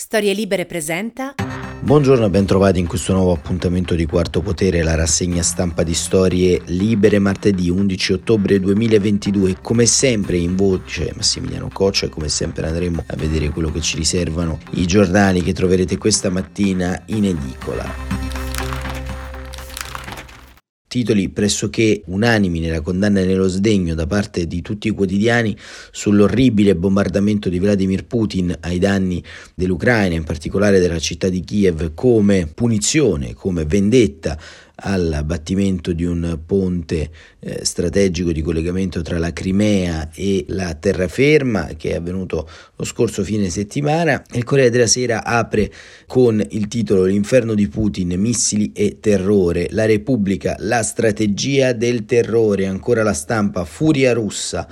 Storie Libere presenta. Buongiorno e bentrovati in questo nuovo appuntamento di Quarto Potere, la rassegna stampa di Storie Libere martedì 11 ottobre 2022. Come sempre in voce Massimiliano Coccia e come sempre andremo a vedere quello che ci riservano i giornali che troverete questa mattina in edicola. Titoli pressoché unanimi nella condanna e nello sdegno da parte di tutti i quotidiani sull'orribile bombardamento di Vladimir Putin ai danni dell'Ucraina, in particolare della città di Kiev, come punizione, come vendetta all'abbattimento di un ponte eh, strategico di collegamento tra la Crimea e la terraferma che è avvenuto lo scorso fine settimana. Il Corriere della Sera apre con il titolo L'inferno di Putin, missili e terrore, la Repubblica, la strategia del terrore, ancora la stampa, furia russa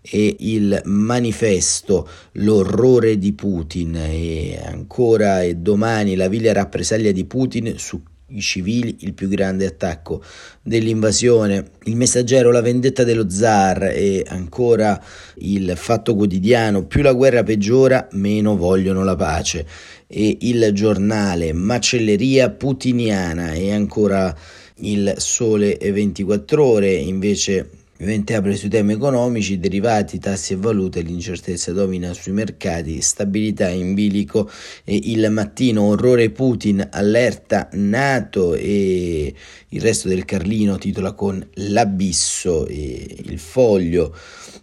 e il manifesto L'orrore di Putin e ancora e domani la vile rappresaglia di Putin su civili, il più grande attacco dell'invasione, il messaggero, la vendetta dello zar e ancora il fatto quotidiano, più la guerra peggiora, meno vogliono la pace. E il giornale, macelleria putiniana e ancora il sole 24 ore invece Ovviamente apre sui temi economici, derivati, tassi e valute, l'incertezza domina sui mercati, stabilità in bilico e il mattino orrore Putin, allerta Nato e il resto del Carlino titola con l'abisso e il foglio.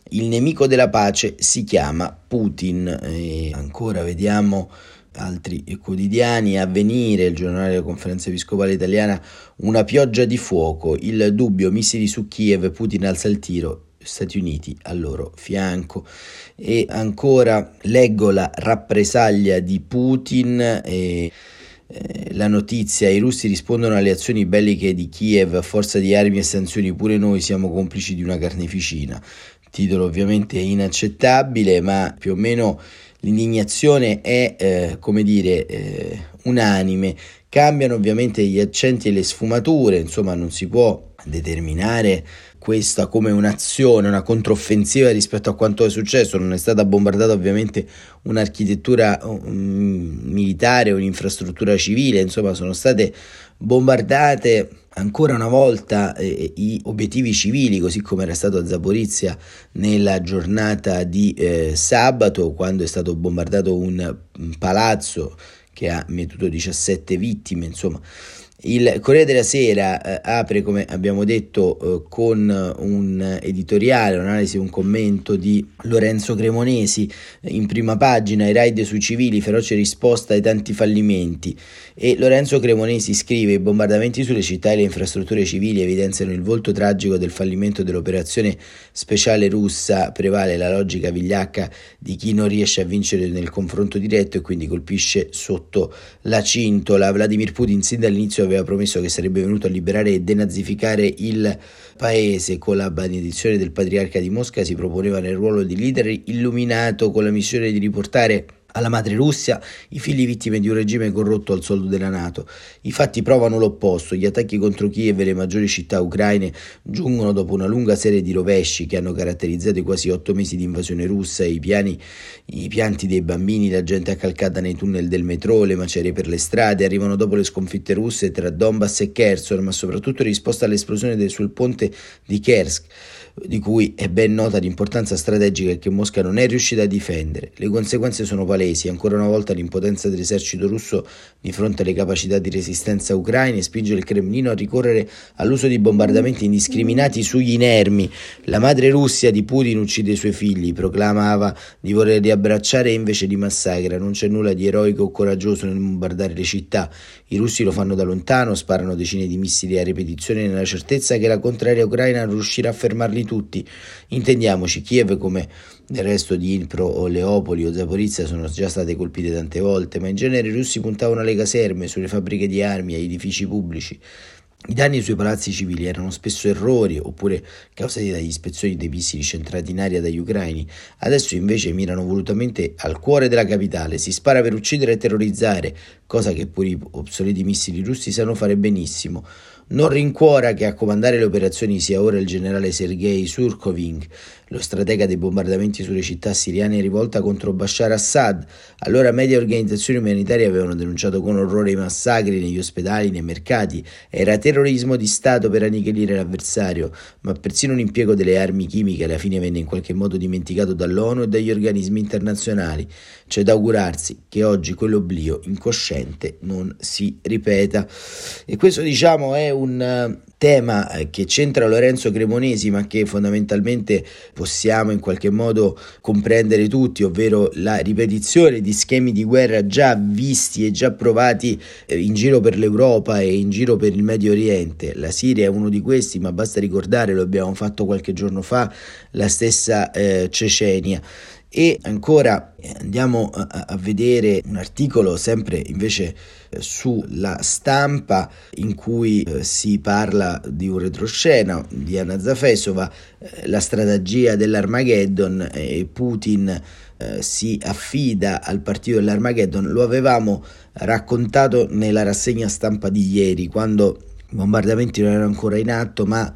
Il nemico della pace si chiama Putin e ancora vediamo altri quotidiani, Avvenire, il giornale della conferenza episcopale italiana, una pioggia di fuoco, il dubbio, missili su Kiev, Putin alza il tiro, Stati Uniti al loro fianco. E ancora leggo la rappresaglia di Putin e eh, la notizia, i russi rispondono alle azioni belliche di Kiev a forza di armi e sanzioni, pure noi siamo complici di una carneficina. Titolo ovviamente inaccettabile, ma più o meno l'indignazione è, eh, come dire, eh, unanime. Cambiano ovviamente gli accenti e le sfumature, insomma non si può determinare questa come un'azione, una controffensiva rispetto a quanto è successo, non è stata bombardata ovviamente un'architettura militare, un'infrastruttura civile, insomma sono state bombardate ancora una volta eh, i obiettivi civili, così come era stato a Zaporizia nella giornata di eh, sabato, quando è stato bombardato un, un palazzo che ha mietuto 17 vittime, insomma il Corriere della Sera eh, apre, come abbiamo detto, eh, con un editoriale, un'analisi, un commento di Lorenzo Cremonesi eh, in prima pagina, i raid sui civili, feroce risposta ai tanti fallimenti. E Lorenzo Cremonesi scrive: I bombardamenti sulle città e le infrastrutture civili evidenziano il volto tragico del fallimento dell'operazione speciale russa. Prevale la logica vigliacca di chi non riesce a vincere nel confronto diretto e quindi colpisce sotto la cintola. Vladimir Putin sin dall'inizio aveva promesso che sarebbe venuto a liberare e denazificare il paese. Con la benedizione del patriarca di Mosca si proponeva nel ruolo di leader illuminato con la missione di riportare alla madre Russia, i figli vittime di un regime corrotto al soldo della Nato. I fatti provano l'opposto, gli attacchi contro Kiev e le maggiori città ucraine giungono dopo una lunga serie di rovesci che hanno caratterizzato i quasi otto mesi di invasione russa, i, piani, i pianti dei bambini, la gente accalcata nei tunnel del metro, le macerie per le strade, arrivano dopo le sconfitte russe tra Donbass e Kherson, ma soprattutto in risposta all'esplosione sul ponte di Kersk di cui è ben nota l'importanza strategica che Mosca non è riuscita a difendere. Le conseguenze sono palesi, ancora una volta l'impotenza dell'esercito russo di fronte alle capacità di resistenza ucraine spinge il Cremlino a ricorrere all'uso di bombardamenti indiscriminati sugli inermi. La madre Russia di Putin uccide i suoi figli, proclamava di voler riabbracciare e invece li massacra. Non c'è nulla di eroico o coraggioso nel bombardare le città. I russi lo fanno da lontano, sparano decine di missili a ripetizione nella certezza che la contraria ucraina riuscirà a fermarli tutti. Intendiamoci, Kiev come nel resto di Ilpro o Leopoli o Zaporizia sono già state colpite tante volte, ma in genere i russi puntavano alle caserme, sulle fabbriche di armi, agli edifici pubblici. I danni sui palazzi civili erano spesso errori oppure causati dagli spezzoni dei missili centrati in aria dagli ucraini, adesso invece mirano volutamente al cuore della capitale, si spara per uccidere e terrorizzare, cosa che pure i obsoleti missili russi sanno fare benissimo. Non rincuora che a comandare le operazioni sia ora il generale Sergei Surkoving, lo stratega dei bombardamenti sulle città siriane in rivolta contro Bashar Assad. Allora medie organizzazioni umanitarie avevano denunciato con orrore i massacri negli ospedali, nei mercati. Era terrorismo di Stato per annichilire l'avversario, ma persino l'impiego delle armi chimiche alla fine venne in qualche modo dimenticato dall'ONU e dagli organismi internazionali. C'è da augurarsi che oggi quell'oblio incosciente non si ripeta. E questo diciamo è un tema eh, che c'entra Lorenzo Cremonesi ma che fondamentalmente possiamo in qualche modo comprendere tutti, ovvero la ripetizione di schemi di guerra già visti e già provati eh, in giro per l'Europa e in giro per il Medio Oriente. La Siria è uno di questi, ma basta ricordare, lo abbiamo fatto qualche giorno fa, la stessa eh, Cecenia. E ancora eh, andiamo a, a, vedere un articolo sempre invece eh, sulla stampa in cui eh, si parla di un retroscena di Anna Zafesova, eh, la strategia dell'Armageddon e Putin eh, si affida al partito dell'Armageddon. Lo avevamo raccontato nella rassegna stampa di ieri quando i bombardamenti non erano ancora in atto, ma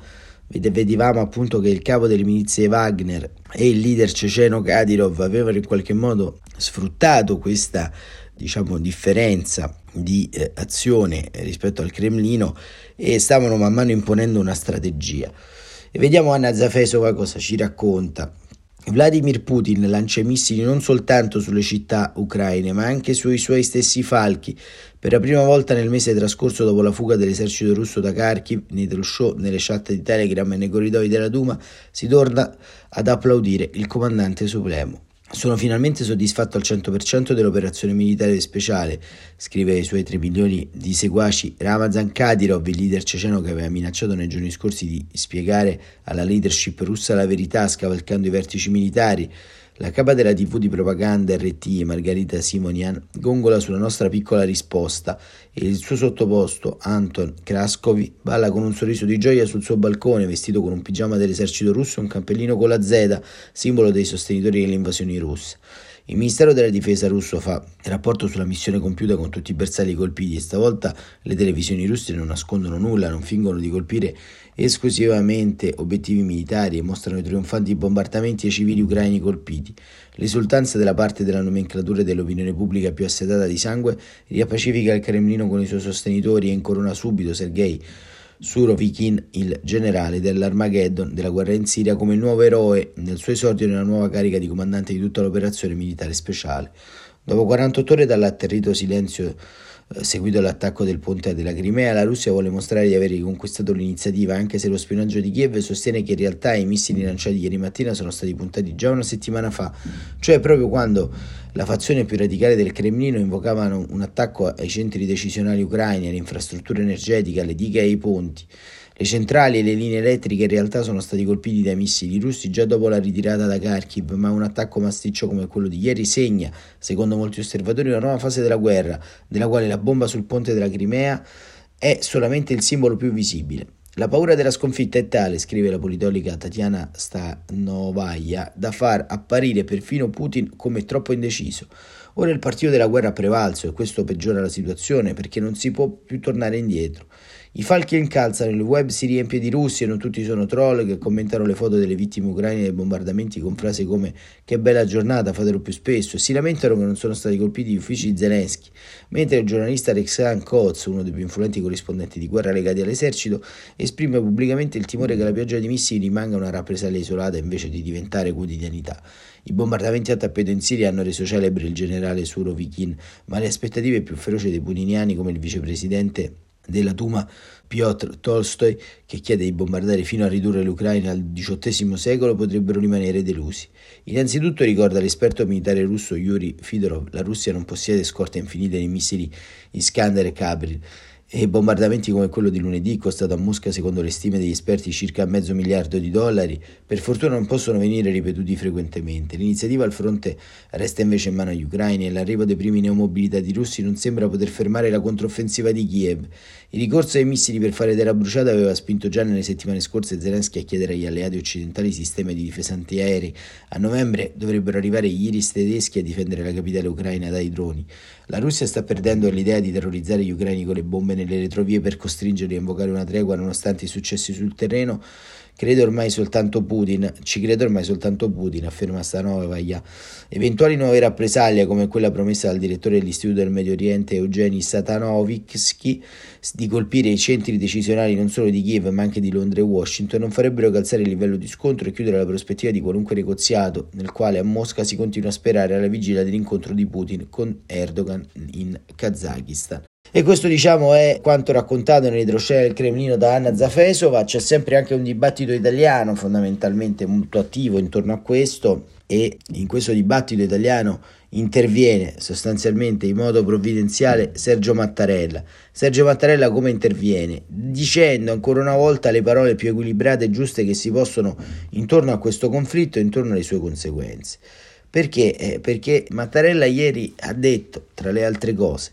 vedevamo appunto che il capo delle milizie Wagner e il leader ceceno Kadyrov avevano in qualche modo sfruttato questa diciamo differenza di eh, azione rispetto al Cremlino e stavano man mano imponendo una strategia. E vediamo Anna Zafesova cosa ci racconta. Vladimir Putin lancia missili non soltanto sulle città ucraine, ma anche sui suoi stessi falchi. Per la prima volta nel mese trascorso dopo la fuga dell'esercito russo da Kharkiv, nei talk show, nelle chat di Telegram e nei corridoi della Duma, si torna ad applaudire il comandante supremo. Sono finalmente soddisfatto al 100% dell'operazione militare speciale, scrive ai suoi 3 milioni di seguaci Ramazan Kadyrov, il leader ceceno che aveva minacciato nei giorni scorsi di spiegare alla leadership russa la verità scavalcando i vertici militari. La capa della TV di propaganda RT, Margarita Simonian, gongola sulla nostra piccola risposta e il suo sottoposto, Anton Kraskovi, balla con un sorriso di gioia sul suo balcone, vestito con un pigiama dell'esercito russo e un cappellino con la Z, simbolo dei sostenitori delle invasioni russe. Il Ministero della Difesa russo fa rapporto sulla missione compiuta con tutti i bersagli colpiti e stavolta le televisioni russe non nascondono nulla, non fingono di colpire esclusivamente obiettivi militari e mostrano i trionfanti bombardamenti ai civili ucraini colpiti. L'esultanza della parte della nomenclatura e dell'opinione pubblica più assetata di sangue riappacifica il Cremlino con i suoi sostenitori e incorona subito Sergei Surovikin, il generale dell'Armageddon della guerra in Siria, come il nuovo eroe nel suo esordio nella nuova carica di comandante di tutta l'operazione militare speciale. Dopo 48 ore dall'atterrito silenzio seguito l'attacco del ponte della Crimea, la Russia vuole mostrare di aver riconquistato l'iniziativa, anche se lo spionaggio di Kiev sostiene che in realtà i missili lanciati ieri mattina sono stati puntati già una settimana fa, cioè proprio quando la fazione più radicale del Cremlino invocava un attacco ai centri decisionali ucraini, alle infrastrutture energetiche, alle dighe e ai ponti. Le centrali e le linee elettriche in realtà sono stati colpiti dai missili russi già dopo la ritirata da Kharkiv, ma un attacco masticcio come quello di ieri segna, secondo molti osservatori, una nuova fase della guerra, della quale la bomba sul ponte della Crimea è solamente il simbolo più visibile. La paura della sconfitta è tale, scrive la politologa Tatiana Stanovaia, da far apparire perfino Putin come troppo indeciso. Ora il partito della guerra ha prevalso e questo peggiora la situazione perché non si può più tornare indietro. I falchi incalzano, il web si riempie di russi e non tutti sono troll che commentano le foto delle vittime ucraine dei bombardamenti con frasi come che bella giornata, fatelo più spesso e si lamentano che non sono stati colpiti gli uffici di Zelensky, mentre il giornalista Alexan Koz, uno dei più influenti corrispondenti di guerra legati all'esercito, esprime pubblicamente il timore che la pioggia di missili rimanga una rappresaglia isolata invece di diventare quotidianità. I bombardamenti a tappeto in Siria hanno reso celebre il generale Surovikin, ma le aspettative più feroci dei putiniani come il vicepresidente della Duma Piotr Tolstoi, che chiede di bombardare fino a ridurre l'Ucraina al XVIII secolo, potrebbero rimanere delusi. Innanzitutto ricorda l'esperto militare russo Yuri Fedorov, la Russia non possiede scorte infinite di missili Iskander e Kabril e bombardamenti come quello di lunedì, costato a Mosca secondo le stime degli esperti circa mezzo miliardo di dollari, per fortuna non possono venire ripetuti frequentemente. L'iniziativa al fronte resta invece in mano agli ucraini e l'arrivo dei primi neomobilitati russi non sembra poter fermare la controffensiva di Kiev. Il ricorso ai missili per fare terra bruciata aveva spinto già nelle settimane scorse Zelensky a chiedere agli alleati occidentali sistemi di difesa antiaerei. A novembre dovrebbero arrivare gli Iris tedeschi a difendere la capitale ucraina dai droni. La Russia sta perdendo l'idea di terrorizzare gli ucraini con le bombe nelle retrovie per costringerli a invocare una tregua nonostante i successi sul terreno Crede ormai soltanto Putin, ci crede ormai soltanto Putin, afferma Stanovaya. Eventuali nuove rappresaglie, come quella promessa dal direttore dell'Istituto del Medio Oriente Eugeni Satanovitsky, di colpire i centri decisionali non solo di Kiev ma anche di Londra e Washington, non farebbero calzare il livello di scontro e chiudere la prospettiva di qualunque negoziato, nel quale a Mosca si continua a sperare alla vigilia dell'incontro di Putin con Erdogan in Kazakistan. E questo diciamo è quanto raccontato nell'idroscena del Cremlino da Anna Zafesova, c'è sempre anche un dibattito italiano fondamentalmente molto attivo intorno a questo e in questo dibattito italiano interviene sostanzialmente in modo provvidenziale Sergio Mattarella. Sergio Mattarella come interviene? Dicendo ancora una volta le parole più equilibrate e giuste che si possono intorno a questo conflitto e intorno alle sue conseguenze. Perché? Eh, perché Mattarella ieri ha detto, tra le altre cose,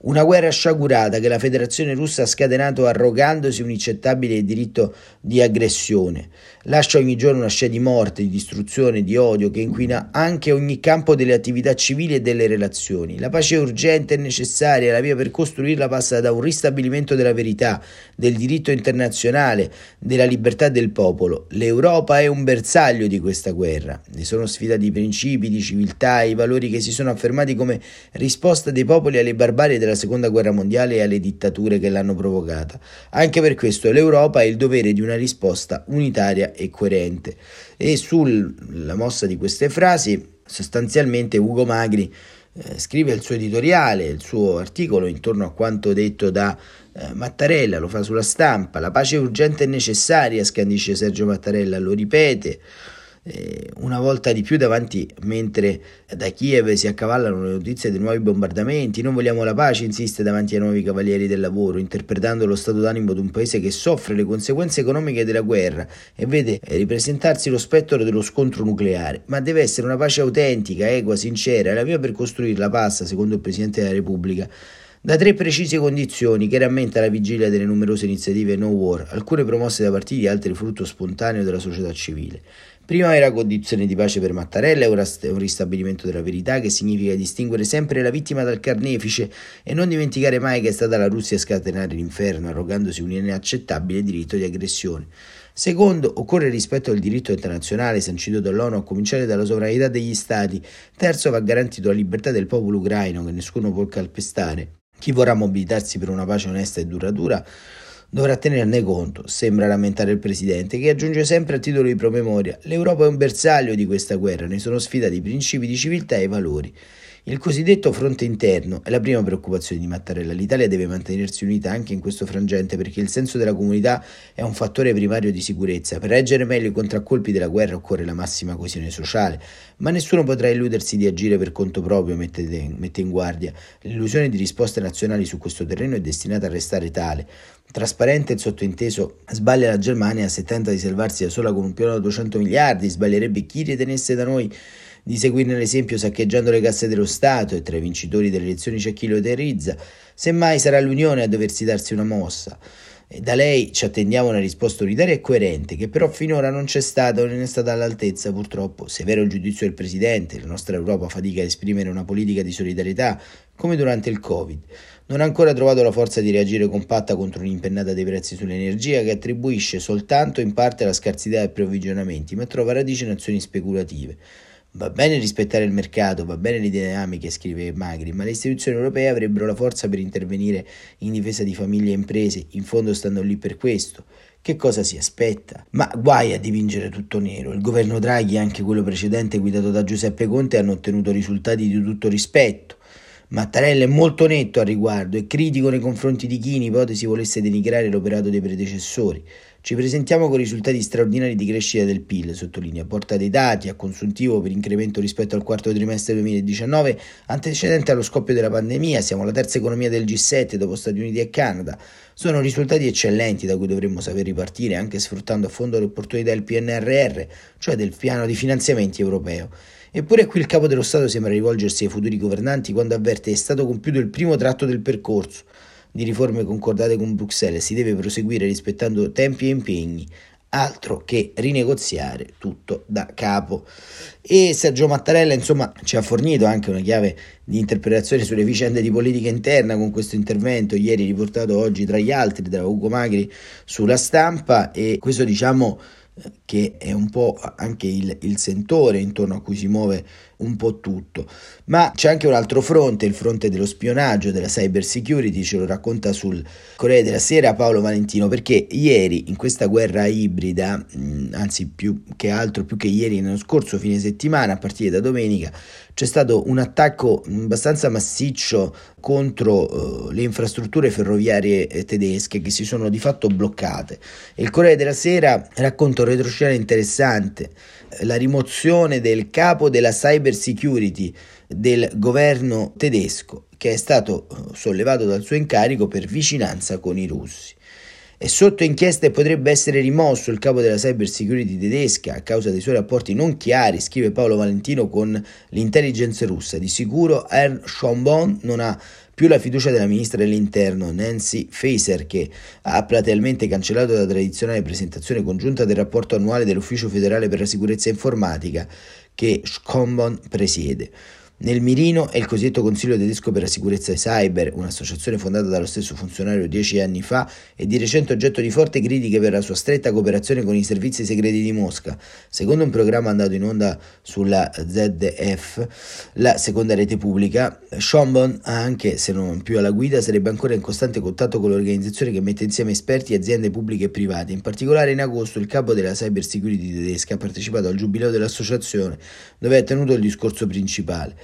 una guerra sciagurata che la Federazione russa ha scatenato arrogandosi un inaccettabile diritto di aggressione. Lascia ogni giorno una scia di morte, di distruzione, di odio che inquina anche ogni campo delle attività civili e delle relazioni. La pace è urgente e necessaria, la via per costruirla passa da un ristabilimento della verità, del diritto internazionale, della libertà del popolo. L'Europa è un bersaglio di questa guerra. Ne sono sfidati i principi di civiltà, i valori che si sono affermati come risposta dei popoli alle barbarie della della seconda guerra mondiale e alle dittature che l'hanno provocata. Anche per questo l'Europa ha il dovere di una risposta unitaria e coerente. E sulla mossa di queste frasi, sostanzialmente Ugo Magri eh, scrive il suo editoriale, il suo articolo intorno a quanto detto da eh, Mattarella, lo fa sulla stampa, la pace è urgente e necessaria, scandisce Sergio Mattarella, lo ripete una volta di più davanti mentre da Kiev si accavallano le notizie dei nuovi bombardamenti. Non vogliamo la pace, insiste davanti ai nuovi cavalieri del lavoro, interpretando lo stato d'animo di un paese che soffre le conseguenze economiche della guerra e vede ripresentarsi lo spettro dello scontro nucleare. Ma deve essere una pace autentica, equa, sincera, la via per costruirla passa, secondo il Presidente della Repubblica da tre precise condizioni che rammenta la vigilia delle numerose iniziative No War, alcune promosse da partiti altre frutto spontaneo della società civile. Prima era condizione di pace per Mattarella e ora un ristabilimento della verità che significa distinguere sempre la vittima dal carnefice e non dimenticare mai che è stata la Russia a scatenare l'inferno arrogandosi un inaccettabile diritto di aggressione. Secondo, occorre rispetto al diritto internazionale sancito dall'ONU a cominciare dalla sovranità degli Stati. Terzo, va garantito la libertà del popolo ucraino che nessuno può calpestare. Chi vorrà mobilitarsi per una pace onesta e duratura dovrà tenerne conto, sembra lamentare il presidente, che aggiunge sempre a titolo di promemoria: l'Europa è un bersaglio di questa guerra, ne sono sfidati i principi di civiltà e i valori. Il cosiddetto fronte interno è la prima preoccupazione di Mattarella. L'Italia deve mantenersi unita anche in questo frangente perché il senso della comunità è un fattore primario di sicurezza. Per reggere meglio i contraccolpi della guerra occorre la massima coesione sociale, ma nessuno potrà illudersi di agire per conto proprio, mette, mette in guardia. L'illusione di risposte nazionali su questo terreno è destinata a restare tale. Trasparente e sottointeso, sbaglia la Germania se tenta di salvarsi da sola con un piano da 200 miliardi, sbaglierebbe chi ritenesse da noi di seguirne l'esempio saccheggiando le casse dello Stato e tra i vincitori delle elezioni c'è chi lo terrorizza, semmai sarà l'Unione a doversi darsi una mossa. E da lei ci attendiamo una risposta unitaria e coerente, che però finora non c'è stata o non è stata all'altezza, purtroppo. Severo il giudizio del Presidente, la nostra Europa fatica a esprimere una politica di solidarietà, come durante il Covid. Non ha ancora trovato la forza di reagire compatta contro un'impennata dei prezzi sull'energia che attribuisce soltanto in parte alla scarsità dei approvvigionamenti, ma trova radici in azioni speculative. Va bene rispettare il mercato, va bene le dinamiche, scrive Magri, ma le istituzioni europee avrebbero la forza per intervenire in difesa di famiglie e imprese, in fondo stanno lì per questo. Che cosa si aspetta? Ma guai a dipingere tutto nero. Il governo Draghi e anche quello precedente guidato da Giuseppe Conte hanno ottenuto risultati di tutto rispetto. Mattarella è molto netto al riguardo e critico nei confronti di chi in ipotesi volesse denigrare l'operato dei predecessori. Ci presentiamo con risultati straordinari di crescita del PIL, sottolinea, porta dei dati a consuntivo per incremento rispetto al quarto trimestre 2019, antecedente allo scoppio della pandemia, siamo la terza economia del G7 dopo Stati Uniti e Canada. Sono risultati eccellenti da cui dovremmo saper ripartire anche sfruttando a fondo le opportunità del PNRR, cioè del piano di finanziamenti europeo. Eppure qui il capo dello Stato sembra rivolgersi ai futuri governanti quando avverte che è stato compiuto il primo tratto del percorso di riforme concordate con Bruxelles si deve proseguire rispettando tempi e impegni. altro che rinegoziare tutto da capo. E Sergio Mattarella, insomma, ci ha fornito anche una chiave di interpretazione sulle vicende di politica interna con questo intervento, ieri riportato oggi tra gli altri da Ugo Magri sulla stampa e questo diciamo che è un po' anche il, il, sentore intorno a cui si muove un po' tutto. Ma c'è anche un altro fronte, il fronte dello spionaggio, della cyber security, ce lo racconta sul Corriere della Sera Paolo Valentino, perché ieri in questa guerra ibrida, anzi più che altro, più che ieri nello scorso fine settimana, a partire da domenica, c'è stato un attacco abbastanza massiccio contro uh, le infrastrutture ferroviarie tedesche che si sono di fatto bloccate. Il Corriere della Sera racconta un retroscena interessante, la rimozione del capo della cyber security del governo tedesco che è stato eh, sollevato dal suo incarico per vicinanza con i russi. È sotto inchiesta e potrebbe essere rimosso il capo della cyber security tedesca a causa dei suoi rapporti non chiari, scrive Paolo Valentino con l'intelligence russa. Di sicuro Ernst Schonborn non ha più la fiducia della ministra dell'interno Nancy Faeser che ha platealmente cancellato la tradizionale presentazione congiunta del rapporto annuale dell'Ufficio federale per la sicurezza informatica che Schonborn presiede. Nel mirino è il cosiddetto Consiglio tedesco per la sicurezza cyber, un'associazione fondata dallo stesso funzionario dieci anni fa e di recente oggetto di forti critiche per la sua stretta cooperazione con i servizi segreti di Mosca. Secondo un programma andato in onda sulla ZDF, la seconda rete pubblica, Schomburn, anche se non più alla guida, sarebbe ancora in costante contatto con l'organizzazione che mette insieme esperti e aziende pubbliche e private. In particolare in agosto il capo della cyber security tedesca ha partecipato al giubileo dell'associazione dove ha tenuto il discorso principale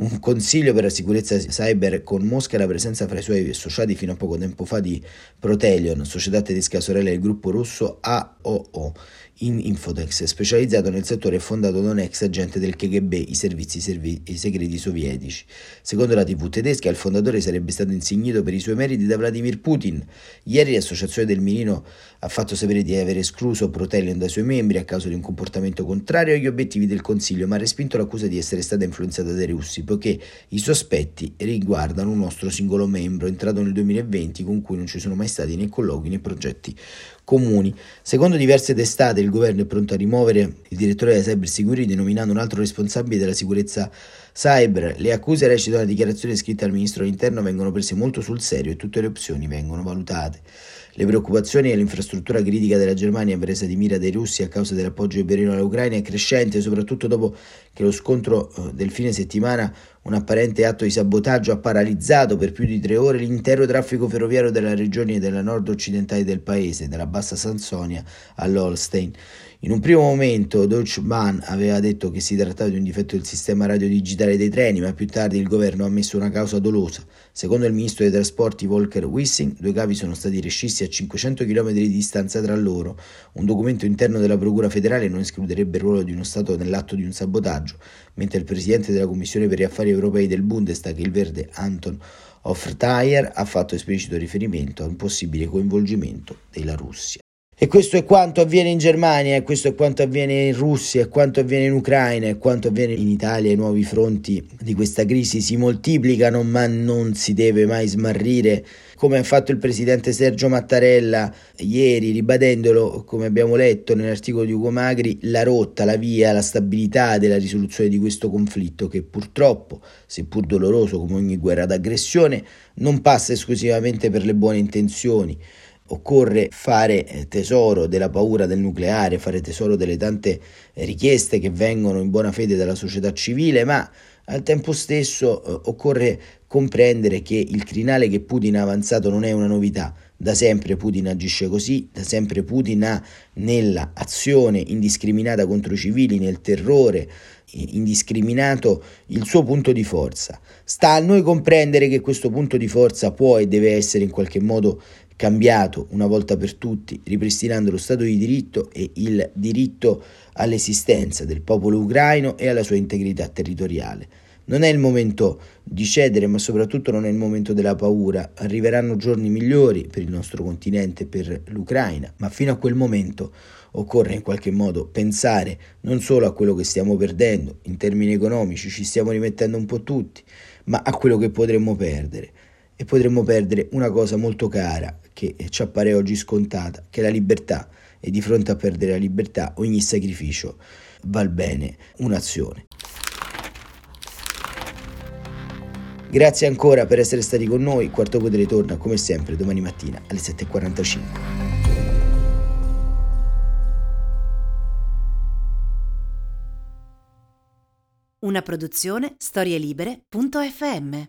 un consiglio per la sicurezza cyber con Mosca e la presenza fra i suoi associati fino a poco tempo fa di Protelion, società tedesca sorella del gruppo russo AOO in Infotex, specializzato nel settore e fondato da un ex agente del KGB, i servizi servi- i segreti sovietici. Secondo la TV tedesca, il fondatore sarebbe stato insignito per i suoi meriti da Vladimir Putin. Ieri l'associazione del Mirino ha fatto sapere di aver escluso Protelion dai suoi membri a causa di un comportamento contrario agli obiettivi del Consiglio, ma ha respinto l'accusa di essere stata influenzata dai russi, poiché i sospetti riguardano un nostro singolo membro entrato nel 2020 con cui non ci sono mai stati né colloqui né progetti comuni. Secondo diverse testate, il governo è pronto a rimuovere il direttore della cyber security nominando un altro responsabile della sicurezza cyber. Le accuse recitano una dichiarazione scritta al ministro dell'interno vengono prese molto sul serio e tutte le opzioni vengono valutate. Le preoccupazioni all'infrastruttura critica della Germania presa di mira dai russi a causa dell'appoggio iberiano all'Ucraina è crescente, soprattutto dopo che lo scontro eh, del fine settimana, un apparente atto di sabotaggio, ha paralizzato per più di tre ore l'intero traffico ferroviario della regione della nord occidentale del paese, dalla Bassa Sansonia all'Holstein. In un primo momento Deutsche Bahn aveva detto che si trattava di un difetto del sistema radiodigitale dei treni, ma più tardi il governo ha ammesso una causa dolosa. Secondo il ministro dei trasporti Volker Wissing, due cavi sono stati rescissi a 500 km di distanza tra loro. Un documento interno della Procura federale non escluderebbe il ruolo di uno Stato nell'atto di un sabotaggio, mentre il presidente della Commissione per gli affari europei del Bundestag, il verde Anton Hofstadter, ha fatto esplicito riferimento a un possibile coinvolgimento della Russia. E questo è quanto avviene in Germania, e questo è quanto avviene in Russia, e quanto avviene in Ucraina, e quanto avviene in Italia. I nuovi fronti di questa crisi si moltiplicano, ma non si deve mai smarrire, come ha fatto il presidente Sergio Mattarella ieri, ribadendolo, come abbiamo letto nell'articolo di Ugo Magri, la rotta, la via, la stabilità della risoluzione di questo conflitto, che purtroppo, seppur doloroso come ogni guerra d'aggressione, non passa esclusivamente per le buone intenzioni occorre fare eh, tesoro della paura del nucleare, fare tesoro delle tante richieste che vengono in buona fede dalla società civile, ma al tempo stesso eh, occorre comprendere che il crinale che Putin ha avanzato non è una novità. Da sempre Putin agisce così, da sempre Putin ha nella azione indiscriminata contro i civili, nel terrore indiscriminato il suo punto di forza. Sta a noi comprendere che questo punto di forza può e deve essere in qualche modo cambiato una volta per tutti, ripristinando lo Stato di diritto e il diritto all'esistenza del popolo ucraino e alla sua integrità territoriale. Non è il momento di cedere, ma soprattutto non è il momento della paura. Arriveranno giorni migliori per il nostro continente, per l'Ucraina, ma fino a quel momento occorre in qualche modo pensare non solo a quello che stiamo perdendo, in termini economici ci stiamo rimettendo un po' tutti, ma a quello che potremmo perdere. E potremmo perdere una cosa molto cara, che ci appare oggi scontata, che è la libertà e di fronte a perdere la libertà ogni sacrificio val bene un'azione. Grazie ancora per essere stati con noi, Quarto Potere torna come sempre domani mattina alle 7.45. Una produzione storielibere.fm